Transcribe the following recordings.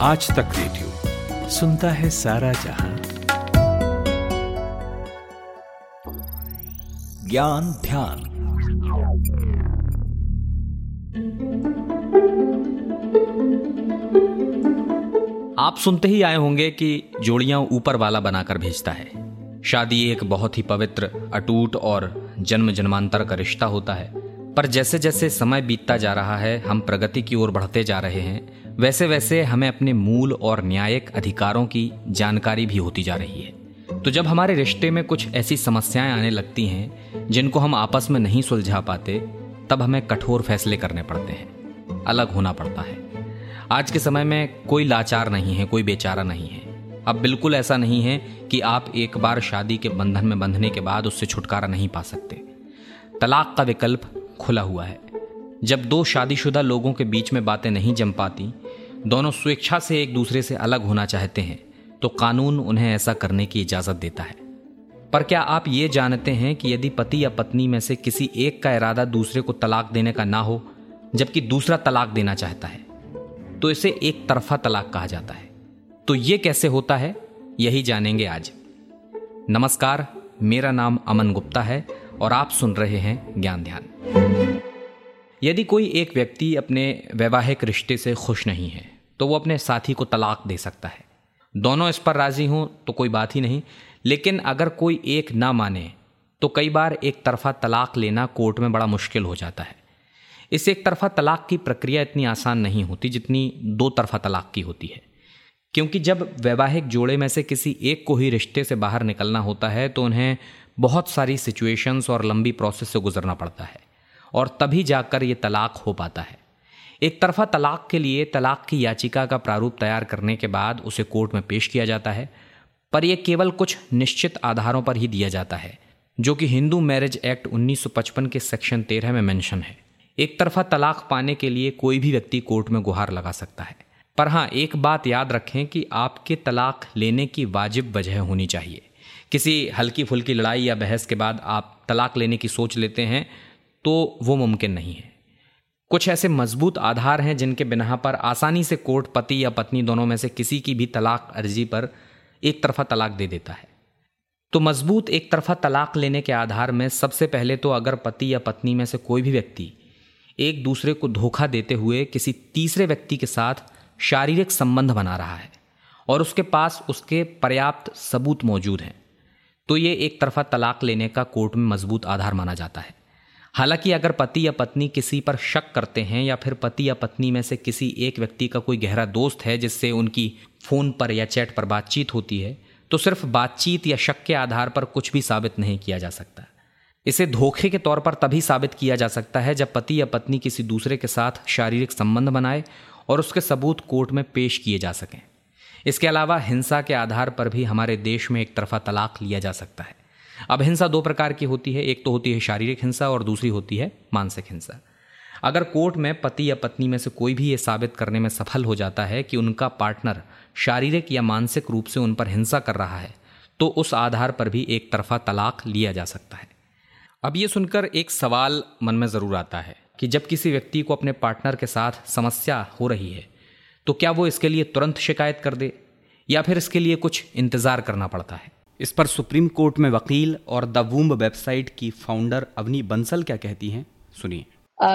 आज तक रेडियो। सुनता है सारा जहाँ। ज्ञान ध्यान। आप सुनते ही आए होंगे कि जोड़ियाँ ऊपर वाला बनाकर भेजता है। शादी एक बहुत ही पवित्र, अटूट और जन्म जन्मांतर का रिश्ता होता है। पर जैसे जैसे समय बीतता जा रहा है, हम प्रगति की ओर बढ़ते जा रहे हैं वैसे वैसे हमें अपने मूल और न्यायिक अधिकारों की जानकारी भी होती जा रही है। तो जब हमारे रिश्ते में कुछ ऐसी समस्याएँ आने लगती हैं, जिनको हम आपस में नहीं सुलझा पाते, तब हमें कठोर फैसले करने पड़ते हैं। अलग होना पड़ता है। आज के समय में कोई लाचार नहीं है, कोई बेचारा नहीं है। अब बिल्कुल ऐसा नहीं है कि आप एक बार शादी के बंधन में बंधने के बाद उससे छुटकारा नहीं पा सकते। तलाक का विकल्प खुला हुआ है। जब दो शादीशुदा लोगों के बीच में बातें नहीं जम पाती दोनों स्वेच्छा से एक दूसरे से अलग होना चाहते हैं तो कानून उन्हें ऐसा करने की इजाज़त देता है। पर क्या आप ये जानते हैं कि यदि पति या पत्नी में से किसी एक का इरादा दूसरे को तलाक देने का ना हो, जबकि दूसरा तलाक देना चाहता है तो इसे एक तरफा तलाक कहा जाता है। तो ये कैसे होता है, यही जानेंगे आज। नमस्कार, मेरा नाम अमन गुप्ता है और आप सुन रहे हैं ज्ञान ध्यान। यदि कोई एक व्यक्ति अपने वैवाहिक रिश्ते से खुश नहीं है तो वो अपने साथी को तलाक दे सकता है। दोनों इस पर राज़ी हों तो कोई बात ही नहीं, लेकिन अगर कोई एक ना माने तो कई बार एक तरफा तलाक लेना कोर्ट में बड़ा मुश्किल हो जाता है। इस एक तरफा तलाक की प्रक्रिया इतनी आसान नहीं होती जितनी दो तरफा तलाक की होती है। क्योंकि जब वैवाहिक जोड़े में से किसी एक को ही रिश्ते से बाहर निकलना होता है तो उन्हें बहुत सारी सिचुएशंस और लंबी प्रोसेस से गुजरना पड़ता है, और तभी जाकर ये तलाक हो पाता है। एक तरफा तलाक के लिए तलाक की याचिका का प्रारूप तैयार करने के बाद उसे कोर्ट में पेश किया जाता है, पर यह केवल कुछ निश्चित आधारों पर ही दिया जाता है, जो कि हिंदू मैरिज एक्ट 1955 के सेक्शन तेरह में मेंशन है। एक तरफा तलाक पाने के लिए कोई भी व्यक्ति कोर्ट में गुहार लगा सकता है। पर हाँ एक बात याद रखें कि आपके तलाक लेने की वाजिब वजह होनी चाहिए। किसी हल्की फुल्की लड़ाई या बहस के बाद आप तलाक लेने की सोच लेते हैं तो वो मुमकिन नहीं है। कुछ ऐसे मज़बूत आधार हैं जिनके बिना पर आसानी से कोर्ट पति या पत्नी दोनों में से किसी की भी तलाक अर्जी पर एक तरफा तलाक दे देता है। तो मज़बूत एक तरफा तलाक लेने के आधार में सबसे पहले तो अगर पति या पत्नी में से कोई भी व्यक्ति एक दूसरे को धोखा देते हुए किसी तीसरे व्यक्ति के साथ शारीरिक संबंध बना रहा है और उसके पास उसके पर्याप्त सबूत मौजूद हैं तो ये एक तरफा तलाक लेने का कोर्ट में मज़बूत आधार माना जाता है। हालाँकि अगर पति या पत्नी किसी पर शक करते हैं या फिर पति या पत्नी में से किसी एक व्यक्ति का कोई गहरा दोस्त है जिससे उनकी फ़ोन पर या चैट पर बातचीत होती है तो सिर्फ़ बातचीत या शक के आधार पर कुछ भी साबित नहीं किया जा सकता। इसे धोखे के तौर पर तभी साबित किया जा सकता है जब पति या पत्नी किसी दूसरे के साथ शारीरिक संबंध बनाए और उसके सबूत कोर्ट में पेश किए जा सकें। इसके अलावा हिंसा के आधार पर भी हमारे देश में एक तरफा तलाक लिया जा सकता है। अब हिंसा दो प्रकार की होती है, एक तो होती है शारीरिक हिंसा और दूसरी होती है मानसिक हिंसा। अगर कोर्ट में पति या पत्नी में से कोई भी ये साबित करने में सफल हो जाता है कि उनका पार्टनर शारीरिक या मानसिक रूप से उन पर हिंसा कर रहा है तो उस आधार पर भी एक तरफा तलाक लिया जा सकता है। अब ये सुनकर एक सवाल मन में ज़रूर आता है कि जब किसी व्यक्ति को अपने पार्टनर के साथ समस्या हो रही है तो क्या वो इसके लिए तुरंत शिकायत कर दे या फिर इसके लिए कुछ इंतज़ार करना पड़ता है? इस पर सुप्रीम कोर्ट में वकील और द वूम्ब वेबसाइट की फाउंडर अवनी बंसल क्या कहती हैं? सुनिए।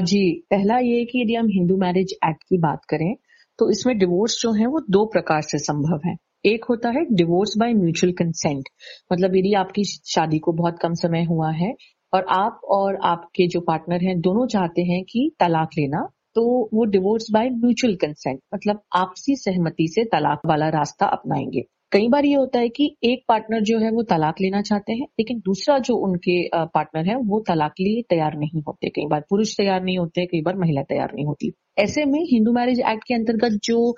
जी, पहला ये कि यदि हम हिंदू मैरिज एक्ट की बात करें तो इसमें डिवोर्स जो है, वो दो प्रकार से संभव है। एक होता है डिवोर्स बाय म्यूचुअल कंसेंट मतलब यदि आपकी शादी को बहुत कम समय हुआ है और आप और आपके जो पार्टनर हैं, दोनों चाहते हैं कि तलाक लेना तो वो डिवोर्स बाय म्यूचुअल कंसेंट मतलब आपसी सहमति से तलाक वाला रास्ता अपनाएँगे। कई बार ये होता है कि एक पार्टनर जो है वो तलाक लेना चाहते हैं, लेकिन दूसरा जो उनके पार्टनर है, वो तलाक लिए तैयार नहीं होते। कई बार पुरुष तैयार नहीं होते, कई बार महिला तैयार नहीं होती। ऐसे में हिंदू मैरिज एक्ट के अंतर्गत जो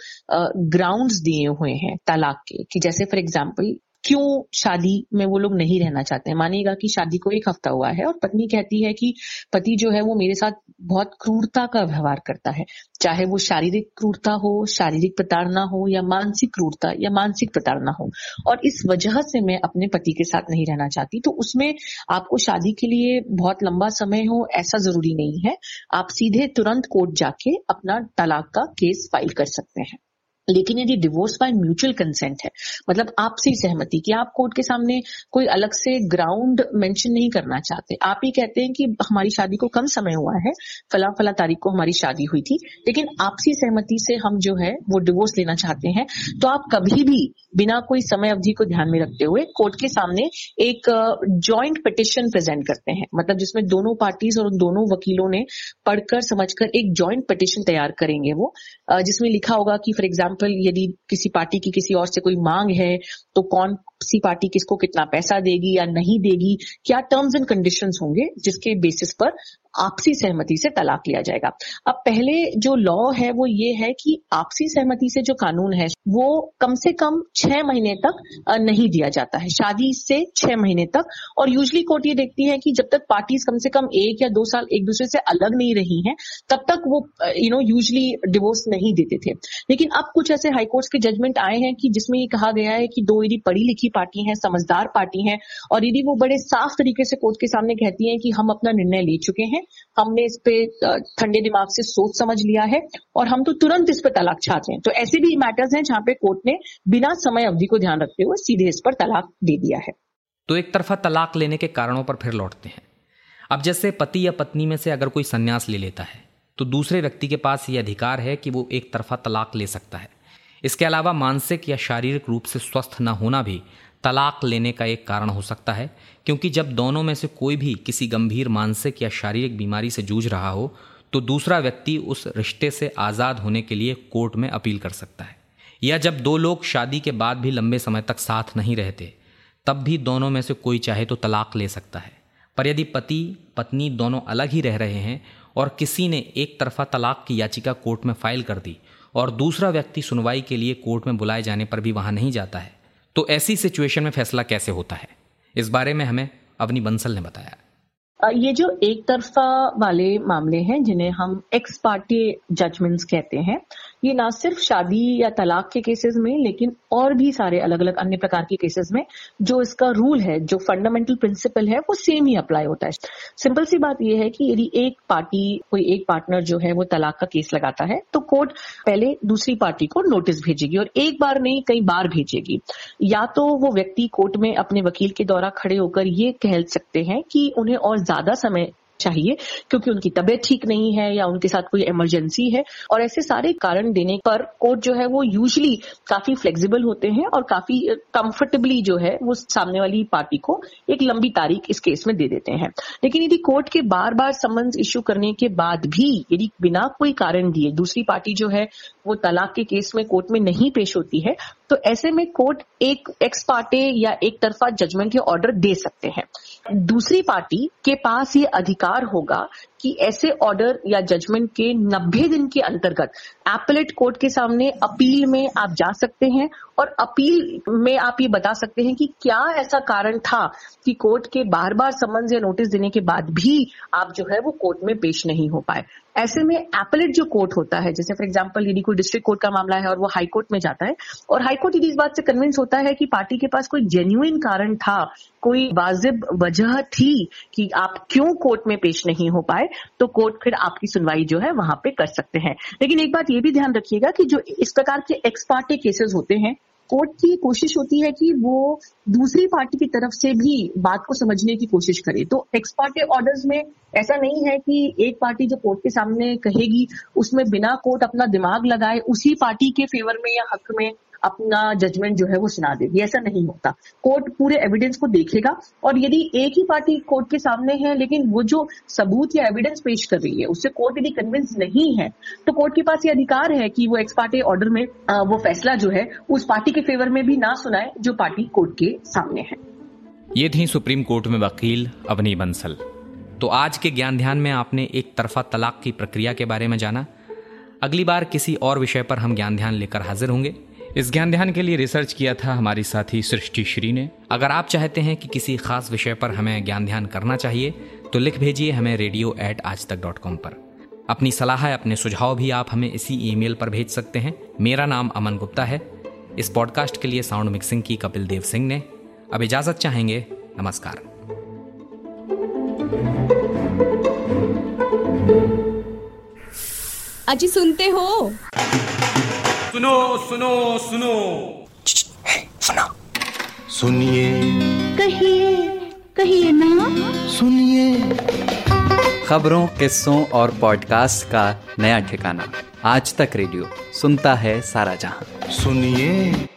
ग्राउंड्स दिए हुए हैं तलाक के, कि जैसे फॉर एग्ज़ाम्पल क्यों शादी में वो लोग नहीं रहना चाहते हैं? मानिएगा कि शादी को एक हफ़्ता हुआ है और पत्नी कहती है कि पति जो है वो मेरे साथ बहुत क्रूरता का व्यवहार करता है। चाहे वो शारीरिक क्रूरता हो, शारीरिक प्रताड़ना हो, या मानसिक क्रूरता, या मानसिक प्रताड़ना हो। और इस वजह से मैं अपने पति के साथ नहीं रहना चाहती। तो उसमें आपको शादी के लिए बहुत लंबा समय हो, ऐसा ज़रूरी नहीं है। आप सीधे तुरंत कोर्ट जाके अपना तलाक का केस फ़ाइल कर सकते हैं। लेकिन यदि डिवोर्स बाय म्यूचुअल कंसेंट है मतलब आपसी सहमति कि आप कोर्ट के सामने कोई अलग से ग्राउंड मेंशन नहीं करना चाहते। आप ही कहते हैं कि हमारी शादी को कम समय हुआ है फला फला तारीख को हमारी शादी हुई थी, लेकिन आपसी सहमति से हम जो है वो डिवोर्स लेना चाहते हैं तो आप कभी भी बिना कोई समय अवधि को ध्यान में रखते हुए कोर्ट के सामने एक ज्वाइंट पिटिशन प्रेजेंट करते हैं। मतलब जिसमें दोनों पार्टीज़ और दोनों वकीलों ने पढ़कर, समझकर एक ज्वाइंट पिटिशन तैयार करेंगे वो जिसमें लिखा होगा कि फॉर एग्ज़ाम्पल यदि किसी पार्टी की किसी और से कोई मांग है तो कौन सी पार्टी किसको कितना पैसा देगी या नहीं देगी, क्या टर्म्स एंड कंडीशंस होंगे जिसके बेसिस पर आपसी सहमति से तलाक लिया जाएगा। अब पहले जो लॉ है, वो ये है कि आपसी सहमति से जो कानून है, वो कम से कम छह महीने तक नहीं दिया जाता है। शादी से छह महीने तक। और यूजली कोर्ट ये देखती है कि जब तक पार्टीज़ कम से कम एक या दो साल एक दूसरे से अलग नहीं रही हैं, तब तक वो यू नो यूजली डिवोर्स नहीं देते थे। लेकिन अब कुछ ऐसे हाईकोर्ट के जजमेंट आए हैं कि जिसमें ये कहा गया है कि दो यदि पढ़ी लिखी पार्टी है, समझदार पार्टी है, और यदि वो बड़े साफ़ तरीके से कोर्ट के सामने कहती है कि हम अपना निर्णय ले चुके हैं हमने इस पे ठंडे दिमाग से सोच समझ लिया है और हम तो तुरंत इस पर तलाक चाहते हैं। तो ऐसे भी मैटर्स हैं जहाँ पे कोर्ट ने बिना समय अवधि को ध्यान रखते हुए सीधे इस पर तलाक दे दिया है। तो एक तरफा तलाक लेने के कारणों पर फिर लौटते हैं। अब जैसे पति या पत्नी में से अगर कोई संन्यास ले लेता है तो दूसरे व्यक्ति के पास ये अधिकार है कि वो एक तरफा तलाक ले सकता है। इसके अलावा मानसिक या शारीरिक रूप से स्वस्थ न होना भी तलाक लेने का एक कारण हो सकता है, क्योंकि जब दोनों में से कोई भी किसी गंभीर मानसिक या शारीरिक बीमारी से जूझ रहा हो तो दूसरा व्यक्ति उस रिश्ते से आज़ाद होने के लिए कोर्ट में अपील कर सकता है। या जब दो लोग शादी के बाद भी लंबे समय तक साथ नहीं रहते, तब भी दोनों में से कोई चाहे तो तलाक ले सकता है। पर यदि पति, पत्नी दोनों अलग ही रह रहे हैं और किसी ने एक तरफा तलाक की याचिका कोर्ट में फ़ाइल कर दी और दूसरा व्यक्ति सुनवाई के लिए कोर्ट में बुलाए जाने पर भी वहाँ नहीं जाता है तो ऐसी सिचुएशन में फैसला कैसे होता है? इस बारे में हमें अवनी बंसल ने बताया। ये जो एक तरफा वाले मामले हैं, जिन्हें हम एक्स पार्टी जजमेंट्स कहते हैं ये ना सिर्फ़ शादी या तलाक के केसेस में, लेकिन और भी सारे अलग अलग अन्य प्रकार के केसेस में जो इसका रूल है, जो फंडामेंटल प्रिंसिपल है, वो सेम ही अप्लाई होता है। सिंपल सी बात यह है कि यदि एक पार्टी कोई एक पार्टनर जो है, वो तलाक का केस लगाता है तो कोर्ट पहले दूसरी पार्टी को नोटिस भेजेगी और एक बार नहीं, कई बार भेजेगी। या तो वो व्यक्ति कोर्ट में अपने वकील के द्वारा खड़े होकर ये कह सकते हैं कि उन्हें और ज़्यादा समय चाहिए, क्योंकि उनकी तबीयत ठीक नहीं है या उनके साथ कोई इमरजेंसी है। और ऐसे सारे कारण देने पर कोर्ट जो है वो यूजली काफ़ी फ्लेक्सिबल होते हैं और काफ़ी कंफर्टेबली जो है वो सामने वाली पार्टी को एक लंबी तारीख इस केस में दे देते हैं। लेकिन यदि कोर्ट के बार बार समन्स इश्यू करने के बाद भी यदि बिना कोई कारण दिए दूसरी पार्टी जो है वो तलाक के केस में कोर्ट में नहीं पेश होती है तो ऐसे में कोर्ट एक एक्स पार्टे या एक तरफा जजमेंट या ऑर्डर दे सकते हैं। दूसरी पार्टी के पास ये अधिकार होगा कि ऐसे ऑर्डर या जजमेंट के 90 दिन के अंतर्गत एपलेट कोर्ट के सामने अपील में आप जा सकते हैं और अपील में आप ये बता सकते हैं कि क्या ऐसा कारण था कि कोर्ट के बार बार समन्स या नोटिस देने के बाद भी आप जो है वो कोर्ट में पेश नहीं हो पाए। ऐसे में एपलेट जो कोर्ट होता है, जैसे फॉर एग्ज़ाम्पल यदि कोई डिस्ट्रिक्ट कोर्ट का मामला है और वो हाई कोर्ट में जाता है और हाई कोर्ट यदि इस बात से कन्विंस होता है कि पार्टी के पास कोई जेन्युइन कारण था, कोई वाजिब वजह थी कि आप क्यों कोर्ट में पेश नहीं हो पाए तो कोर्ट फिर आपकी सुनवाई जो है वहाँ पे कर सकते हैं। लेकिन एक बात ये भी ध्यान रखिएगा कि जो इस प्रकार के एक्स पार्टी केसेस होते हैं कोर्ट की कोशिश होती है कि वो दूसरी पार्टी की तरफ़ से भी बात को समझने की कोशिश करे। तो एक्सपार्टे ऑर्डर्स में ऐसा नहीं है कि एक पार्टी जो कोर्ट के सामने कहेगी, उसमें बिना कोर्ट अपना दिमाग लगाए उसी पार्टी के फेवर में या हक में अपना जजमेंट जो है वो सुना देगी। ऐसा नहीं होता। कोर्ट पूरे एविडेंस को देखेगा और यदि एक ही पार्टी कोर्ट के सामने है, लेकिन वो जो सबूत या एविडेंस पेश कर रही है, उससे कोर्ट यदि कन्विंस नहीं है तो कोर्ट के पास ये अधिकार है कि वो एक्स पार्टी ऑर्डर में वो फैसला जो है, उस पार्टी के फेवर में भी ना सुनाए जो पार्टी कोर्ट के सामने है। ये थी सुप्रीम कोर्ट में वकील अवनी बंसल। तो आज के ज्ञान ध्यान में आपने एक तरफा तलाक की प्रक्रिया के बारे में जाना। अगली बार किसी और विषय पर हम ज्ञान ध्यान लेकर हाजिर होंगे। इस ज्ञान ध्यान के लिए रिसर्च किया था हमारी साथी सृष्टि श्री ने। अगर आप चाहते हैं कि किसी खास विषय पर हमें ज्ञान ध्यान करना चाहिए तो लिख भेजिए हमें रेडियो एट आज तक डॉट कॉम पर। अपनी सलाह अपने सुझाव भी आप हमें इसी ईमेल पर भेज सकते हैं। मेरा नाम अमन गुप्ता है। इस पॉडकास्ट के लिए साउंड मिक्सिंग की कपिल देव सिंह ने। अब इजाज़त चाहेंगे। नमस्कार। अजी सुनते हो? सुनो सुनो सुनो। सुनो। सुनिए। कहिए कहिए ना। सुनिए। खबरों किस्सों और पॉडकास्ट का नया ठिकाना। आज तक रेडियो सुनता है सारा जहाँ। सुनिए।